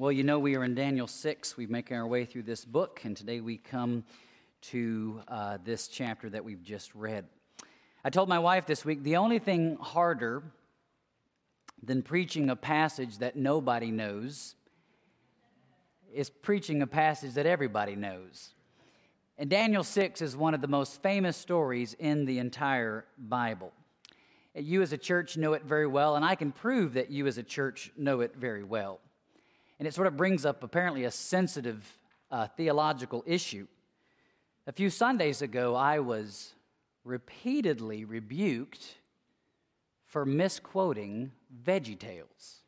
Well, you know, we are in Daniel 6. We're making our way through this book, and today we come to uh, this chapter that we've just read. I told my wife this week the only thing harder than preaching a passage that nobody knows is preaching a passage that everybody knows. And Daniel 6 is one of the most famous stories in the entire Bible. You as a church know it very well, and I can prove that you as a church know it very well. And it sort of brings up apparently a sensitive uh, theological issue. A few Sundays ago, I was repeatedly rebuked for misquoting Veggie Tales.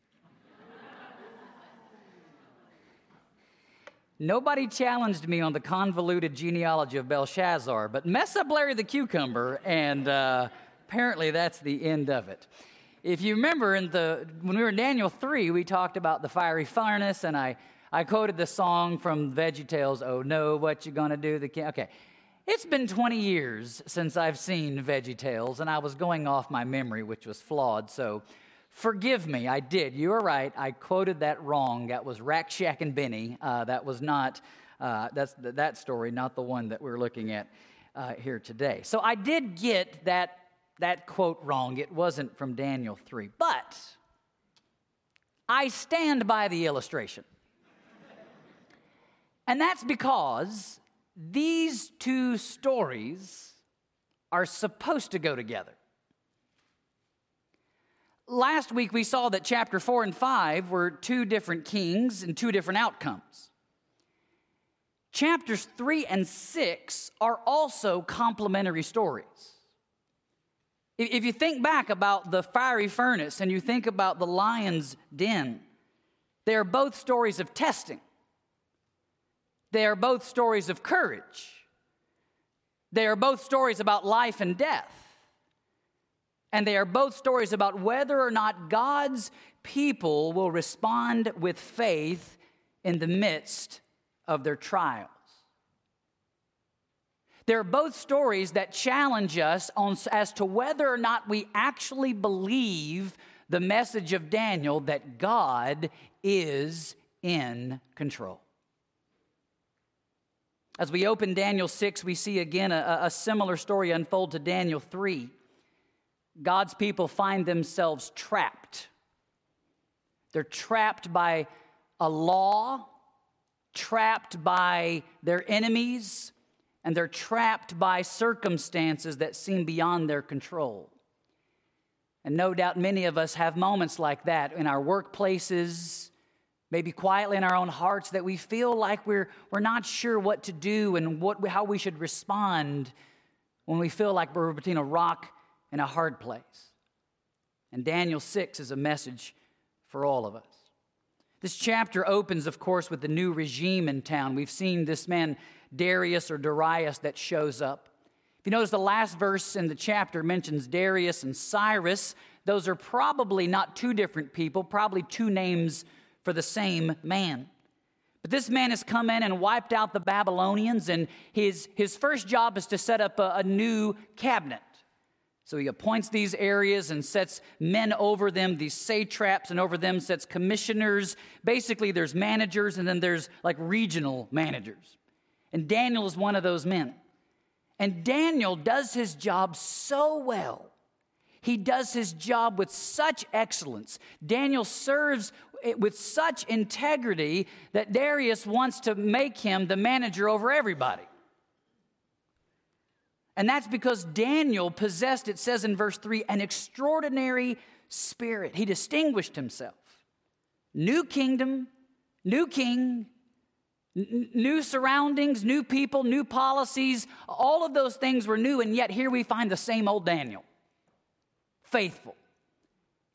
Nobody challenged me on the convoluted genealogy of Belshazzar, but mess up Larry the Cucumber, and uh, apparently that's the end of it. If you remember, in the, when we were in Daniel 3, we talked about the fiery furnace, and I, I quoted the song from Veggie Tales, Oh No, What You Gonna Do? The king. Okay. It's been 20 years since I've seen Veggie Tales, and I was going off my memory, which was flawed, so forgive me. I did. You were right. I quoted that wrong. That was Rack Shack and Benny. Uh, that was not, uh, that's that story, not the one that we're looking at uh, here today. So I did get that that quote wrong. It wasn't from Daniel 3. But I stand by the illustration. and that's because these two stories are supposed to go together. Last week we saw that chapter 4 and 5 were two different kings and two different outcomes. Chapters 3 and 6 are also complementary stories. If you think back about the fiery furnace and you think about the lion's den, they are both stories of testing. They are both stories of courage. They are both stories about life and death. And they are both stories about whether or not God's people will respond with faith in the midst of their trials. They're both stories that challenge us on, as to whether or not we actually believe the message of Daniel that God is in control. As we open Daniel 6, we see again a, a similar story unfold to Daniel 3. God's people find themselves trapped. They're trapped by a law, trapped by their enemies, and they're trapped by circumstances that seem beyond their control. And no doubt many of us have moments like that in our workplaces, maybe quietly in our own hearts, that we feel like we're, we're not sure what to do and what, how we should respond when we feel like we're between a rock and a hard place. And Daniel 6 is a message for all of us. This chapter opens, of course, with the new regime in town. We've seen this man Darius or Darius that shows up. If you notice, the last verse in the chapter mentions Darius and Cyrus. Those are probably not two different people, probably two names for the same man. But this man has come in and wiped out the Babylonians, and his, his first job is to set up a, a new cabinet. So he appoints these areas and sets men over them, these satraps, and over them sets commissioners. Basically, there's managers, and then there's like regional managers. And Daniel is one of those men. And Daniel does his job so well. He does his job with such excellence. Daniel serves with such integrity that Darius wants to make him the manager over everybody. And that's because Daniel possessed, it says in verse 3, an extraordinary spirit. He distinguished himself. New kingdom, new king, new surroundings, new people, new policies, all of those things were new, and yet here we find the same old Daniel faithful,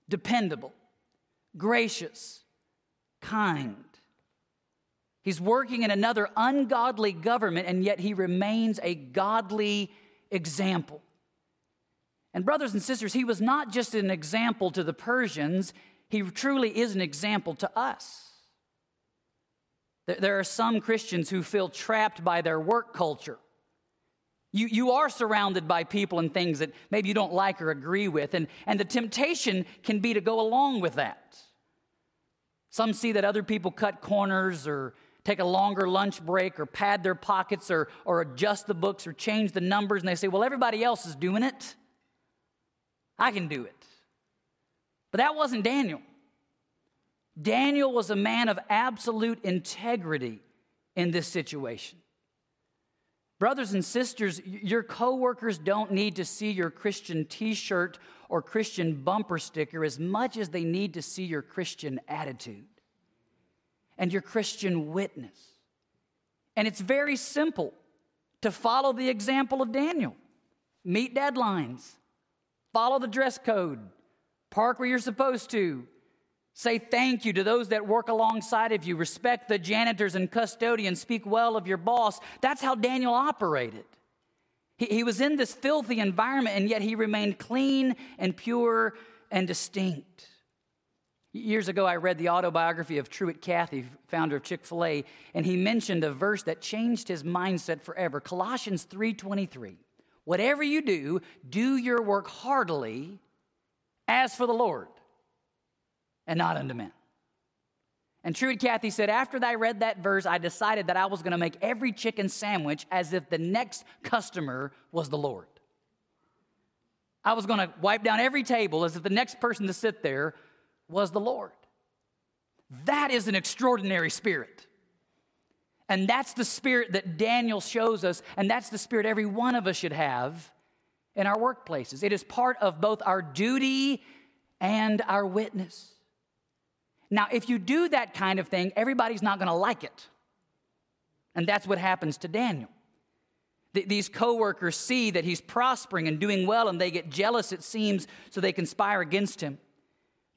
dependable, gracious, kind. He's working in another ungodly government, and yet he remains a godly example. And, brothers and sisters, he was not just an example to the Persians, he truly is an example to us. There are some Christians who feel trapped by their work culture. You, you are surrounded by people and things that maybe you don't like or agree with, and, and the temptation can be to go along with that. Some see that other people cut corners or take a longer lunch break or pad their pockets or, or adjust the books or change the numbers, and they say, Well, everybody else is doing it. I can do it. But that wasn't Daniel. Daniel was a man of absolute integrity in this situation. Brothers and sisters, your coworkers don't need to see your Christian t shirt or Christian bumper sticker as much as they need to see your Christian attitude and your Christian witness. And it's very simple to follow the example of Daniel meet deadlines, follow the dress code, park where you're supposed to, Say thank you to those that work alongside of you. Respect the janitors and custodians. Speak well of your boss. That's how Daniel operated. He, he was in this filthy environment, and yet he remained clean and pure and distinct. Years ago, I read the autobiography of Truett Cathy, founder of Chick-fil-A, and he mentioned a verse that changed his mindset forever. Colossians 3:23. Whatever you do, do your work heartily as for the Lord and not unto men. And Truett Cathy said, After I read that verse, I decided that I was going to make every chicken sandwich as if the next customer was the Lord. I was going to wipe down every table as if the next person to sit there was the Lord. That is an extraordinary spirit. And that's the spirit that Daniel shows us, and that's the spirit every one of us should have in our workplaces. It is part of both our duty and our witness. Now, if you do that kind of thing, everybody's not going to like it. And that's what happens to Daniel. Th- these coworkers see that he's prospering and doing well, and they get jealous, it seems, so they conspire against him.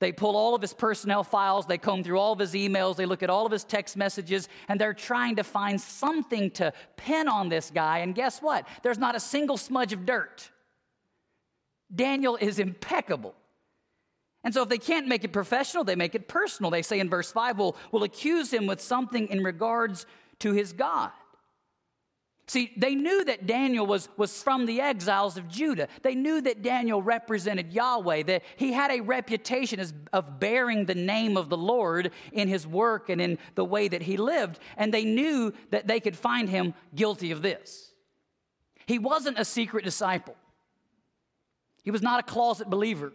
They pull all of his personnel files, they comb through all of his emails, they look at all of his text messages, and they're trying to find something to pin on this guy. And guess what? There's not a single smudge of dirt. Daniel is impeccable. And so, if they can't make it professional, they make it personal. They say in verse 5, we'll, we'll accuse him with something in regards to his God. See, they knew that Daniel was, was from the exiles of Judah. They knew that Daniel represented Yahweh, that he had a reputation as, of bearing the name of the Lord in his work and in the way that he lived. And they knew that they could find him guilty of this. He wasn't a secret disciple, he was not a closet believer.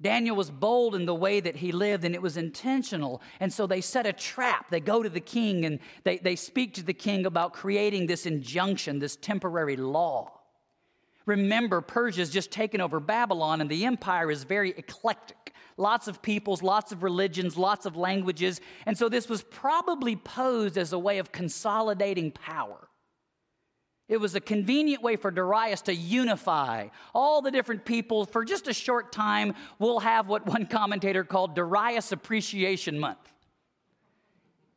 Daniel was bold in the way that he lived, and it was intentional. And so they set a trap. They go to the king and they, they speak to the king about creating this injunction, this temporary law. Remember, Persia's just taken over Babylon, and the empire is very eclectic. Lots of peoples, lots of religions, lots of languages. And so this was probably posed as a way of consolidating power. It was a convenient way for Darius to unify all the different people. For just a short time, we'll have what one commentator called Darius Appreciation Month.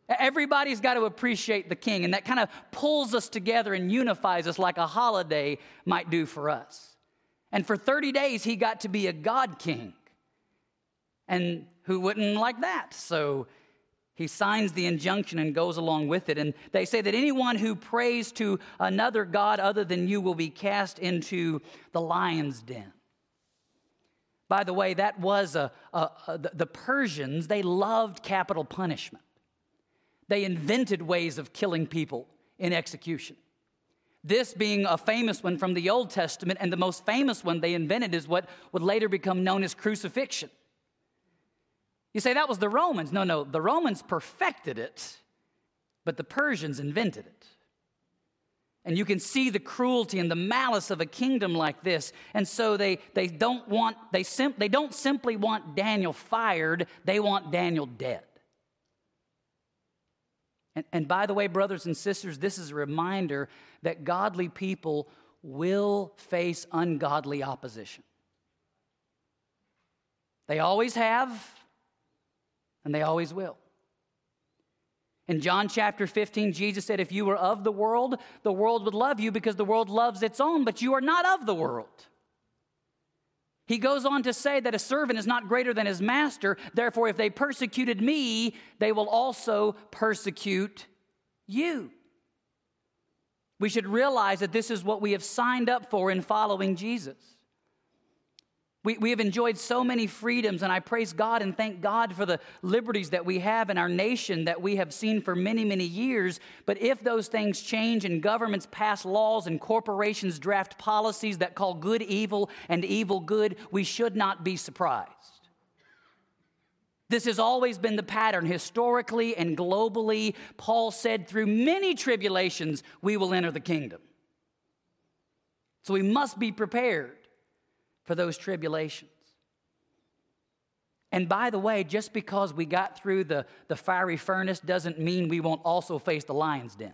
Everybody's got to appreciate the king, and that kind of pulls us together and unifies us like a holiday might do for us. And for 30 days, he got to be a God king. And who wouldn't like that? So he signs the injunction and goes along with it. And they say that anyone who prays to another God other than you will be cast into the lion's den. By the way, that was a, a, a, the Persians, they loved capital punishment. They invented ways of killing people in execution. This being a famous one from the Old Testament, and the most famous one they invented is what would later become known as crucifixion. You say that was the Romans. No, no, the Romans perfected it, but the Persians invented it. And you can see the cruelty and the malice of a kingdom like this. And so they, they don't want, they, sim, they don't simply want Daniel fired, they want Daniel dead. And, and by the way, brothers and sisters, this is a reminder that godly people will face ungodly opposition. They always have, and they always will. In John chapter 15, Jesus said, If you were of the world, the world would love you because the world loves its own, but you are not of the world. He goes on to say that a servant is not greater than his master. Therefore, if they persecuted me, they will also persecute you. We should realize that this is what we have signed up for in following Jesus. We, we have enjoyed so many freedoms, and I praise God and thank God for the liberties that we have in our nation that we have seen for many, many years. But if those things change and governments pass laws and corporations draft policies that call good evil and evil good, we should not be surprised. This has always been the pattern historically and globally. Paul said, through many tribulations, we will enter the kingdom. So we must be prepared for those tribulations. And by the way, just because we got through the, the fiery furnace doesn't mean we won't also face the lion's den.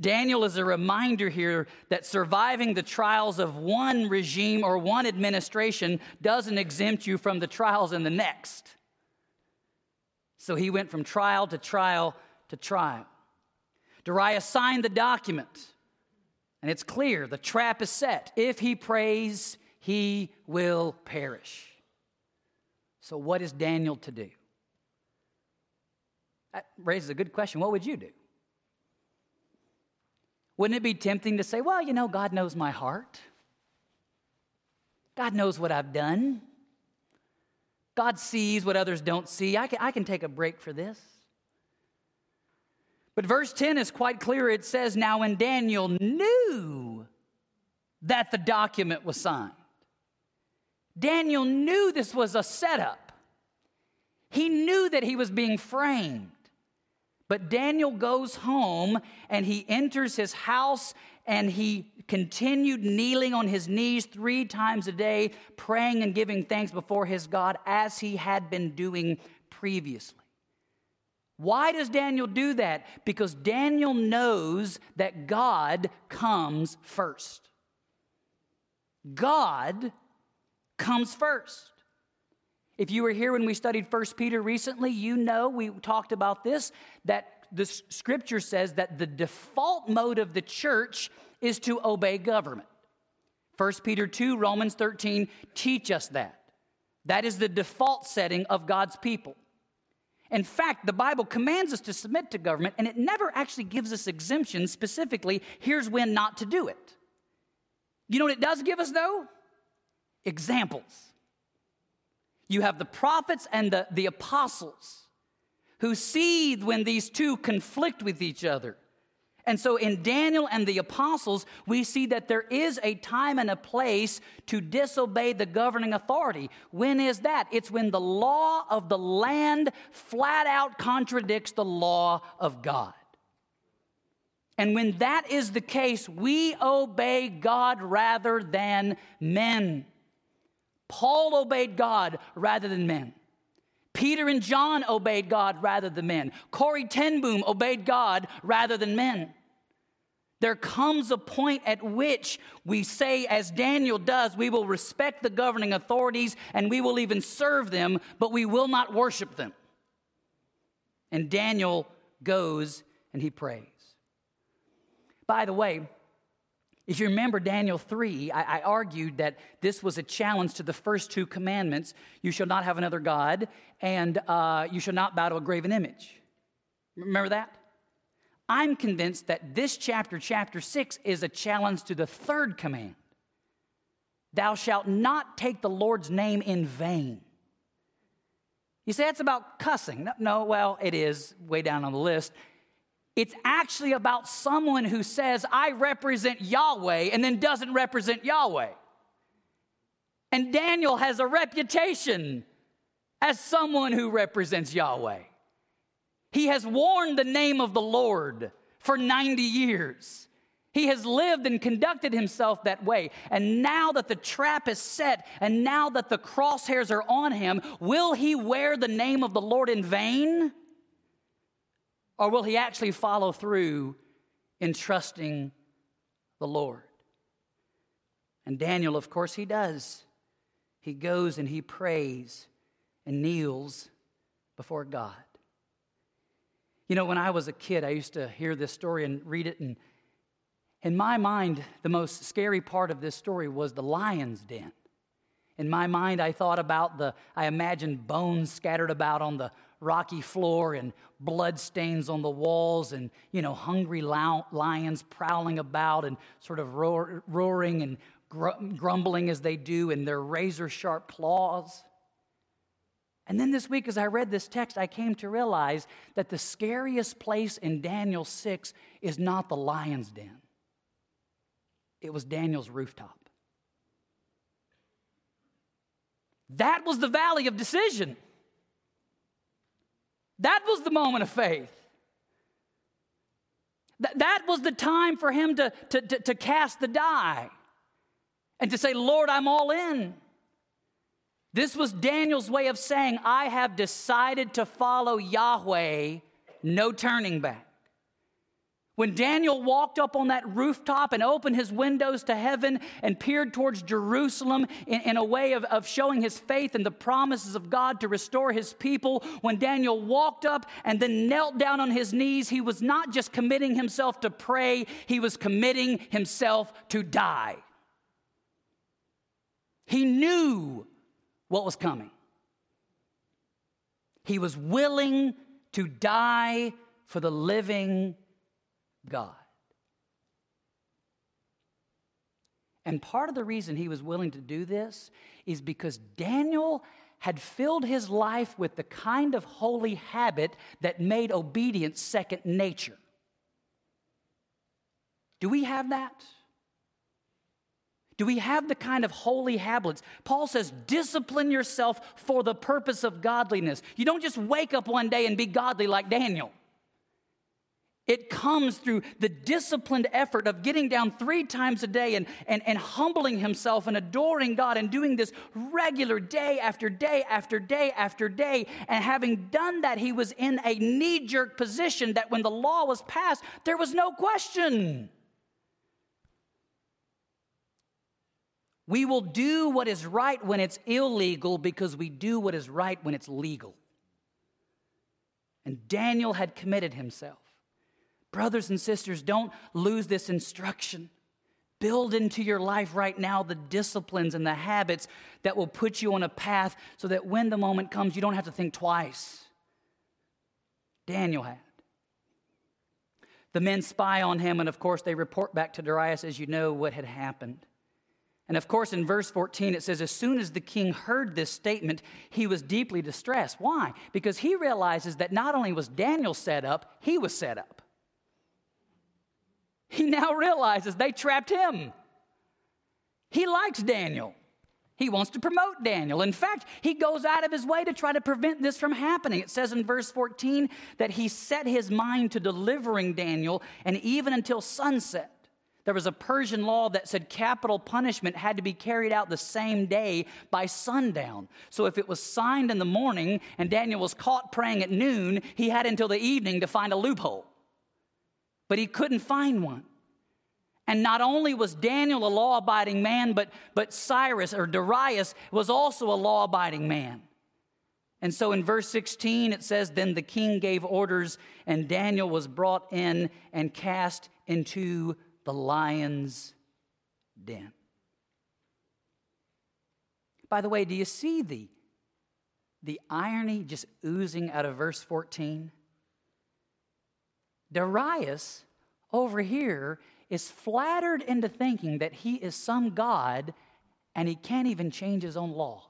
Daniel is a reminder here that surviving the trials of one regime or one administration doesn't exempt you from the trials in the next. So he went from trial to trial to trial. Darius signed the document. And it's clear the trap is set. If he prays, he will perish. So, what is Daniel to do? That raises a good question. What would you do? Wouldn't it be tempting to say, well, you know, God knows my heart? God knows what I've done. God sees what others don't see. I can, I can take a break for this. But verse 10 is quite clear. It says, Now when Daniel knew that the document was signed, Daniel knew this was a setup. He knew that he was being framed. But Daniel goes home and he enters his house and he continued kneeling on his knees three times a day, praying and giving thanks before his God as he had been doing previously. Why does Daniel do that? Because Daniel knows that God comes first. God comes first. If you were here when we studied 1 Peter recently, you know we talked about this that the scripture says that the default mode of the church is to obey government. 1 Peter 2, Romans 13 teach us that. That is the default setting of God's people. In fact, the Bible commands us to submit to government, and it never actually gives us exemptions specifically. Here's when not to do it. You know what it does give us, though? Examples. You have the prophets and the, the apostles who see when these two conflict with each other. And so in Daniel and the apostles, we see that there is a time and a place to disobey the governing authority. When is that? It's when the law of the land flat out contradicts the law of God. And when that is the case, we obey God rather than men. Paul obeyed God rather than men. Peter and John obeyed God rather than men. Corrie ten Boom obeyed God rather than men. There comes a point at which we say, as Daniel does, we will respect the governing authorities and we will even serve them, but we will not worship them. And Daniel goes and he prays. By the way, if you remember Daniel 3, I, I, argued that this was a challenge to the first two commandments you shall not have another God, and uh, you shall not bow to a graven image. Remember that? I'm convinced that this chapter, chapter 6, is a challenge to the third command Thou shalt not take the Lord's name in vain. You say it's about cussing. No, no, well, it is way down on the list. It's actually about someone who says, I represent Yahweh, and then doesn't represent Yahweh. And Daniel has a reputation as someone who represents Yahweh. He has worn the name of the Lord for 90 years. He has lived and conducted himself that way. And now that the trap is set and now that the crosshairs are on him, will he wear the name of the Lord in vain? Or will he actually follow through in trusting the Lord? And Daniel, of course, he does. He goes and he prays and kneels before God. You know, when I was a kid, I used to hear this story and read it, and in my mind, the most scary part of this story was the lion's den. In my mind, I thought about the, I imagined bones scattered about on the rocky floor and blood stains on the walls and, you know, hungry lions prowling about and sort of roar, roaring and grumbling as they do in their razor sharp claws. And then this week, as I read this text, I came to realize that the scariest place in Daniel 6 is not the lion's den, it was Daniel's rooftop. That was the valley of decision. That was the moment of faith. Th- that was the time for him to, to, to, to cast the die and to say, Lord, I'm all in. This was Daniel's way of saying, I have decided to follow Yahweh, no turning back. When Daniel walked up on that rooftop and opened his windows to heaven and peered towards Jerusalem in, in, a way of, of showing his faith in the promises of God to restore his people, when Daniel walked up and then knelt down on his knees, he was not just committing himself to pray, he was committing himself to die. He knew what was coming. He was willing to die for the living God. And part of the reason he was willing to do this is because Daniel had filled his life with the kind of holy habit that made obedience second nature. Do we have that? Do we have the kind of holy habits? Paul says, discipline yourself for the purpose of godliness. You don't just wake up one day and be godly like Daniel. It comes through the disciplined effort of getting down three times a day and, and, and humbling himself and adoring God and doing this regular day after day after day after day. And having done that, he was in a knee jerk position that when the law was passed, there was no question. We will do what is right when it's illegal because we do what is right when it's legal. And Daniel had committed himself. Brothers and sisters, don't lose this instruction. Build into your life right now the disciplines and the habits that will put you on a path so that when the moment comes, you don't have to think twice. Daniel had. The men spy on him, and of course, they report back to Darius, as you know, what had happened. And of course, in verse 14, it says, As soon as the king heard this statement, he was deeply distressed. Why? Because he realizes that not only was Daniel set up, he was set up. He now realizes they trapped him. He likes Daniel. He wants to promote Daniel. In fact, he goes out of his way to try to prevent this from happening. It says in verse 14 that he set his mind to delivering Daniel, and even until sunset. There was a Persian law that said capital punishment had to be carried out the same day by sundown. So if it was signed in the morning and Daniel was caught praying at noon, he had until the evening to find a loophole but he couldn't find one. And not only was Daniel a law abiding man, but, but Cyrus or Darius was also a law abiding man. And so in verse 16, it says, Then the king gave orders, and Daniel was brought in and cast into the lion's den. By the way, do you see the, the irony just oozing out of verse 14? Darius over here is flattered into thinking that he is some God and he can't even change his own laws.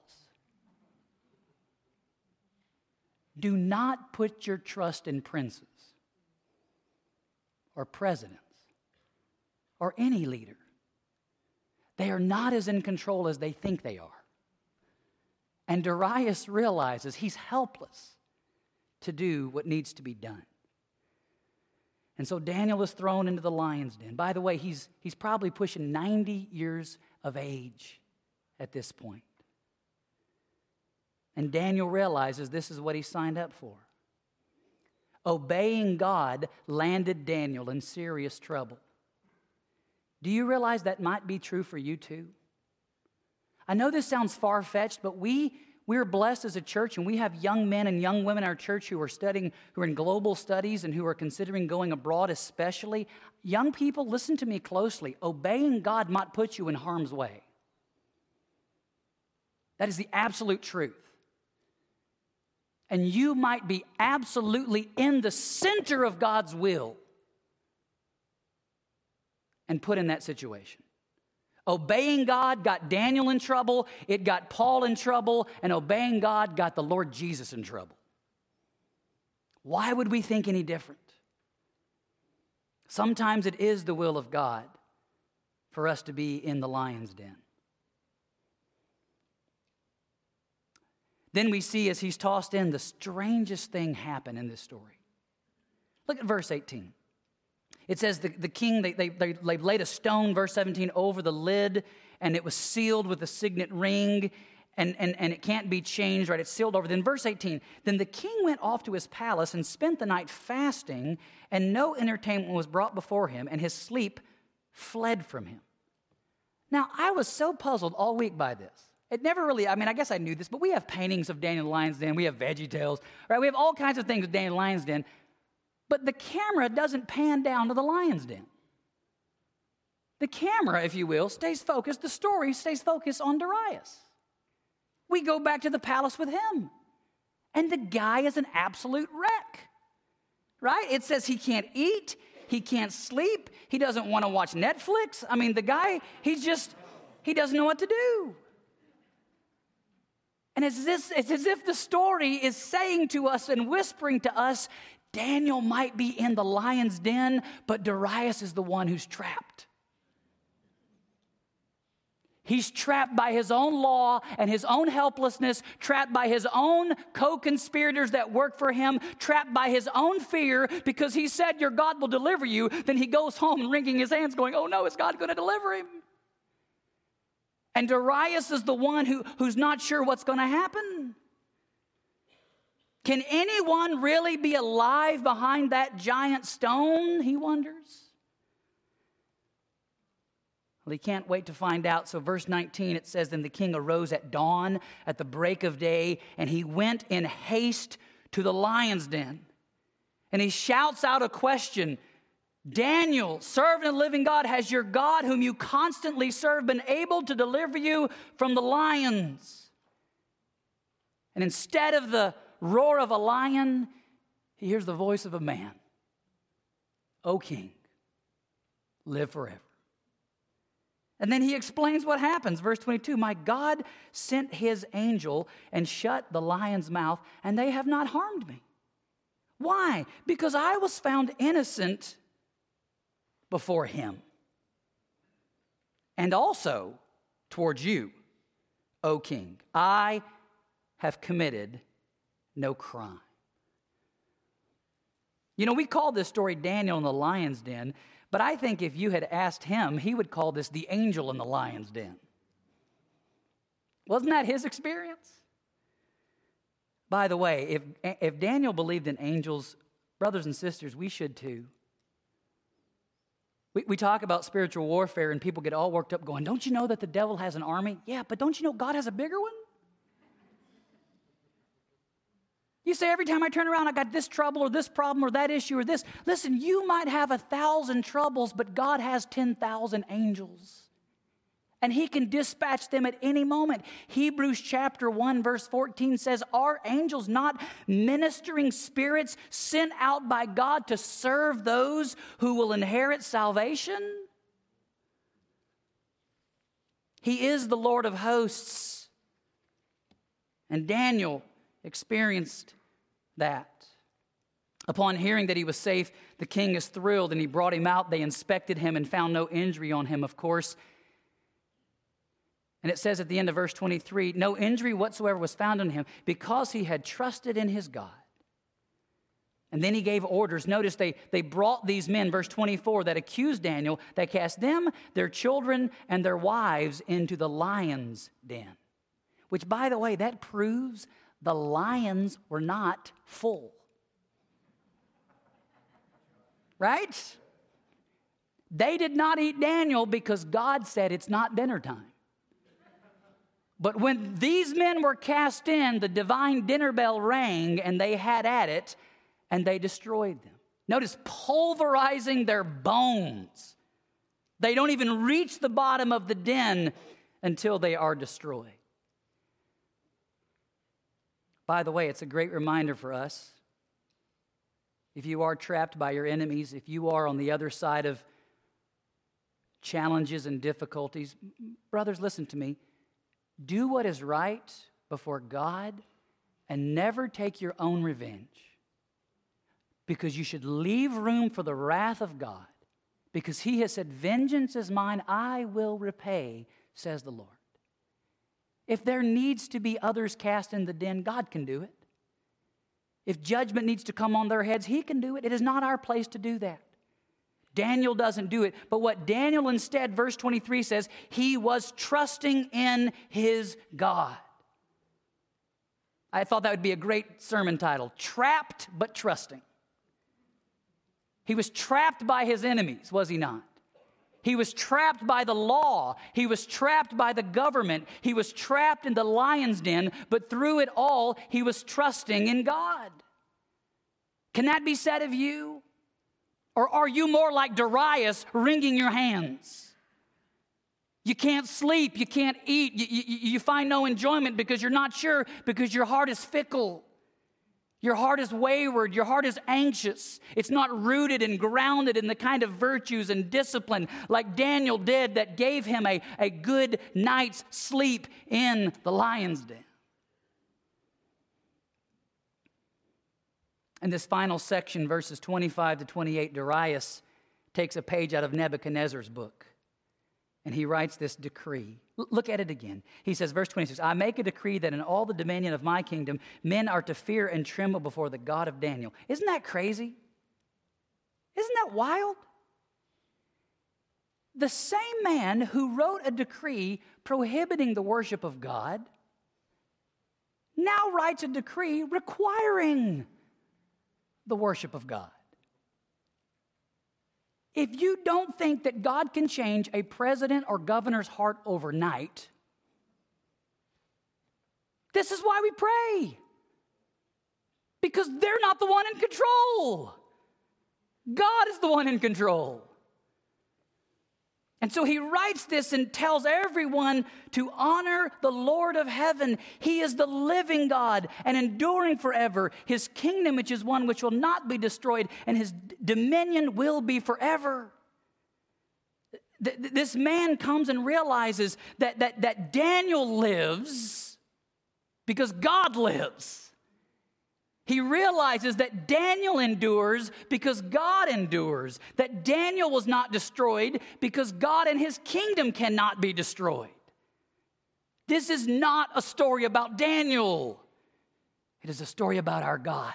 Do not put your trust in princes or presidents or any leader. They are not as in control as they think they are. And Darius realizes he's helpless to do what needs to be done. And so Daniel is thrown into the lion's den. By the way, he's, he's probably pushing 90 years of age at this point. And Daniel realizes this is what he signed up for. Obeying God landed Daniel in serious trouble. Do you realize that might be true for you too? I know this sounds far fetched, but we we're blessed as a church, and we have young men and young women in our church who are studying, who are in global studies, and who are considering going abroad, especially. Young people, listen to me closely. Obeying God might put you in harm's way. That is the absolute truth. And you might be absolutely in the center of God's will and put in that situation. Obeying God got Daniel in trouble, it got Paul in trouble, and obeying God got the Lord Jesus in trouble. Why would we think any different? Sometimes it is the will of God for us to be in the lion's den. Then we see as he's tossed in the strangest thing happen in this story. Look at verse 18. It says the, the king, they, they, they, laid a stone, verse 17, over the lid, and it was sealed with a signet ring, and, and, and it can't be changed, right? It's sealed over. Then, verse 18, then the king went off to his palace and spent the night fasting, and no entertainment was brought before him, and his sleep fled from him. Now, I was so puzzled all week by this. It never really, I mean, I guess I knew this, but we have paintings of Daniel Lion's Den. We have Veggie Tales, right? We have all kinds of things with Daniel Lion's Den. But the camera doesn't pan down to the lion's den. The camera, if you will, stays focused. The story stays focused on Darius. We go back to the palace with him. And the guy is an absolute wreck. Right? It says he can't eat, he can't sleep, he doesn't want to watch Netflix. I mean, the guy, he's just, he doesn't know what to do. And it's, this, it's as if the story is saying to us and whispering to us Daniel might be in the lion's den, but Darius is the one who's trapped. He's trapped by his own law and his own helplessness, trapped by his own co conspirators that work for him, trapped by his own fear because he said, Your God will deliver you. Then he goes home wringing his hands, going, Oh no, is God going to deliver him? And Darius is the one who, who's not sure what's going to happen. Can anyone really be alive behind that giant stone? He wonders. Well, he can't wait to find out. So, verse 19, it says, Then the king arose at dawn, at the break of day, and he went in haste to the lion's den. And he shouts out a question Daniel, servant of the living God, has your God, whom you constantly serve, been able to deliver you from the lions? And instead of the roar of a lion, he hears the voice of a man. O king, live forever. And then he explains what happens. Verse 22 My God sent his angel and shut the lion's mouth, and they have not harmed me. Why? Because I was found innocent before him. And also towards you, O king. I have committed no crime. You know, we call this story Daniel in the lion's den, but I think if you had asked him, he would call this the angel in the lion's den. Wasn't that his experience? By the way, if, if Daniel believed in angels, brothers and sisters, we should too. We, we talk about spiritual warfare and people get all worked up going, Don't you know that the devil has an army? Yeah, but don't you know God has a bigger one? You say, every time I turn around, I got this trouble or this problem or that issue or this. Listen, you might have a thousand troubles, but God has 10,000 angels. And He can dispatch them at any moment. Hebrews chapter 1, verse 14 says, Are angels not ministering spirits sent out by God to serve those who will inherit salvation? He is the Lord of hosts. And Daniel experienced that. Upon hearing that he was safe, the king is thrilled and he brought him out. They inspected him and found no injury on him, of course. And it says at the end of verse 23 no injury whatsoever was found on him because he had trusted in his God. And then he gave orders. Notice they, they brought these men, verse 24, that accused Daniel. They cast them, their children, and their wives into the lion's den. Which, by the way, that proves the lions were not full. Right? They did not eat Daniel because God said it's not dinner time. But when these men were cast in, the divine dinner bell rang and they had at it and they destroyed them. Notice pulverizing their bones. They don't even reach the bottom of the den until they are destroyed. By the way, it's a great reminder for us. If you are trapped by your enemies, if you are on the other side of challenges and difficulties, brothers, listen to me. Do what is right before God and never take your own revenge because you should leave room for the wrath of God because he has said, Vengeance is mine, I will repay, says the Lord. If there needs to be others cast in the den, God can do it. If judgment needs to come on their heads, He can do it. It is not our place to do that. Daniel doesn't do it. But what Daniel instead, verse 23 says, he was trusting in his God. I thought that would be a great sermon title Trapped but Trusting. He was trapped by his enemies, was he not? He was trapped by the law. He was trapped by the government. He was trapped in the lion's den, but through it all, he was trusting in God. Can that be said of you? Or are you more like Darius, wringing your hands? You can't sleep, you can't eat, you, you, you find no enjoyment because you're not sure, because your heart is fickle. Your heart is wayward. Your heart is anxious. It's not rooted and grounded in the kind of virtues and discipline like Daniel did that gave him a, a good night's sleep in the lion's den. In this final section, verses 25 to 28, Darius takes a page out of Nebuchadnezzar's book and he writes this decree. Look at it again. He says, verse 26 I make a decree that in all the dominion of my kingdom, men are to fear and tremble before the God of Daniel. Isn't that crazy? Isn't that wild? The same man who wrote a decree prohibiting the worship of God now writes a decree requiring the worship of God. If you don't think that God can change a president or governor's heart overnight, this is why we pray. Because they're not the one in control. God is the one in control. And so he writes this and tells everyone to honor the Lord of heaven. He is the living God and enduring forever. His kingdom, which is one which will not be destroyed, and his dominion will be forever. This man comes and realizes that, that, that Daniel lives because God lives. He realizes that Daniel endures because God endures, that Daniel was not destroyed because God and his kingdom cannot be destroyed. This is not a story about Daniel, it is a story about our God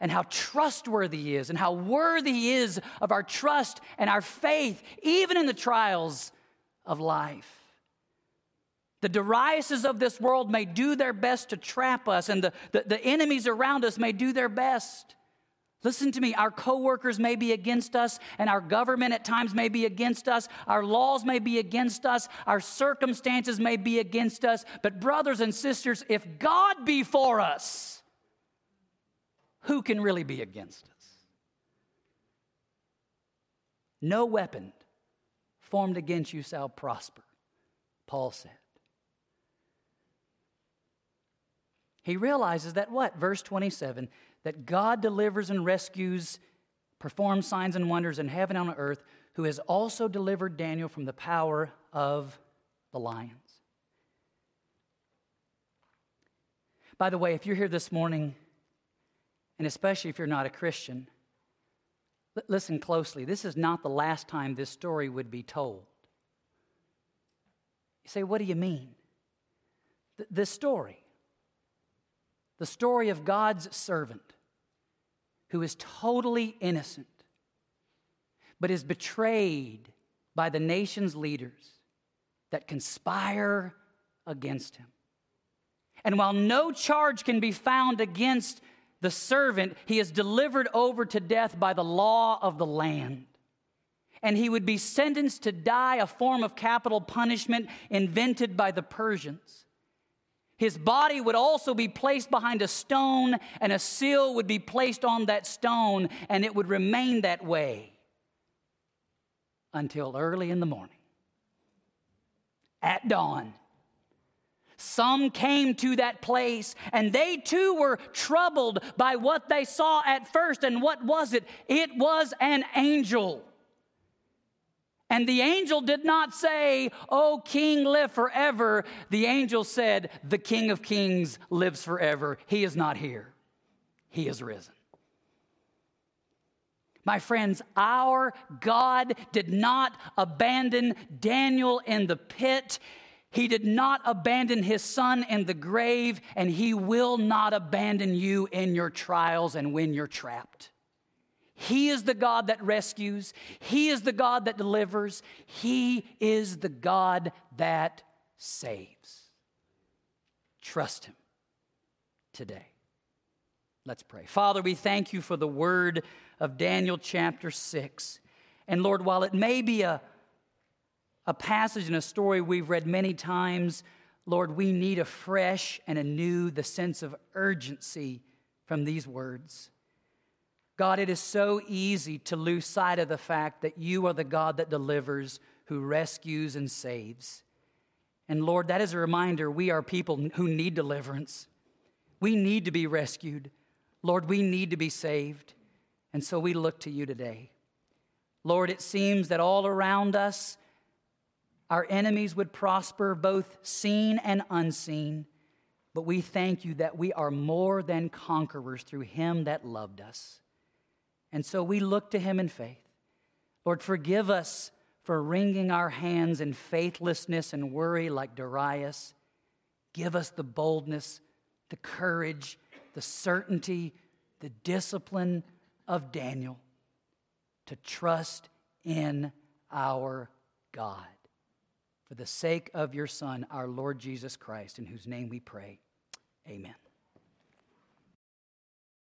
and how trustworthy he is and how worthy he is of our trust and our faith, even in the trials of life. The Dariuses of this world may do their best to trap us, and the, the, the, enemies around us may do their best. Listen to me, our coworkers may be against us, and our government at times may be against us, our laws may be against us, our circumstances may be against us. But, brothers and sisters, if God be for us, who can really be against us? No weapon formed against you shall prosper, Paul said. He realizes that what? Verse 27 that God delivers and rescues, performs signs and wonders in heaven and on earth, who has also delivered Daniel from the power of the lions. By the way, if you're here this morning, and especially if you're not a Christian, listen closely. This is not the last time this story would be told. You say, what do you mean? This story the story of God's servant who is totally innocent, but is betrayed by the nation's leaders that conspire against him. And while no charge can be found against the servant, he is delivered over to death by the law of the land. And he would be sentenced to die, a form of capital punishment invented by the Persians. His body would also be placed behind a stone, and a seal would be placed on that stone, and it would remain that way until early in the morning. At dawn, some came to that place, and they too were troubled by what they saw at first. And what was it? It was an angel. And the angel did not say, Oh, King, live forever. The angel said, The King of Kings lives forever. He is not here, he is risen. My friends, our God did not abandon Daniel in the pit. He did not abandon his son in the grave, and he will not abandon you in your trials and when you're trapped. He is the God that rescues, He is the God that delivers, He is the God that saves. Trust Him today. Let's pray. Father, we thank you for the word of Daniel chapter 6. And Lord, while it may be a, a passage and a story we've read many times, Lord, we need afresh and anew the sense of urgency from these words. God, it is so easy to lose sight of the fact that you are the God that delivers, who rescues and saves. And Lord, that is a reminder we are people who need deliverance. We need to be rescued. Lord, we need to be saved. And so we look to you today. Lord, it seems that all around us, our enemies would prosper, both seen and unseen. But we thank you that we are more than conquerors through him that loved us. And so we look to him in faith. Lord, forgive us for wringing our hands in faithlessness and worry like Darius. Give us the boldness, the courage, the certainty, the discipline of Daniel to trust in our God. For the sake of your Son, our Lord Jesus Christ, in whose name we pray. Amen.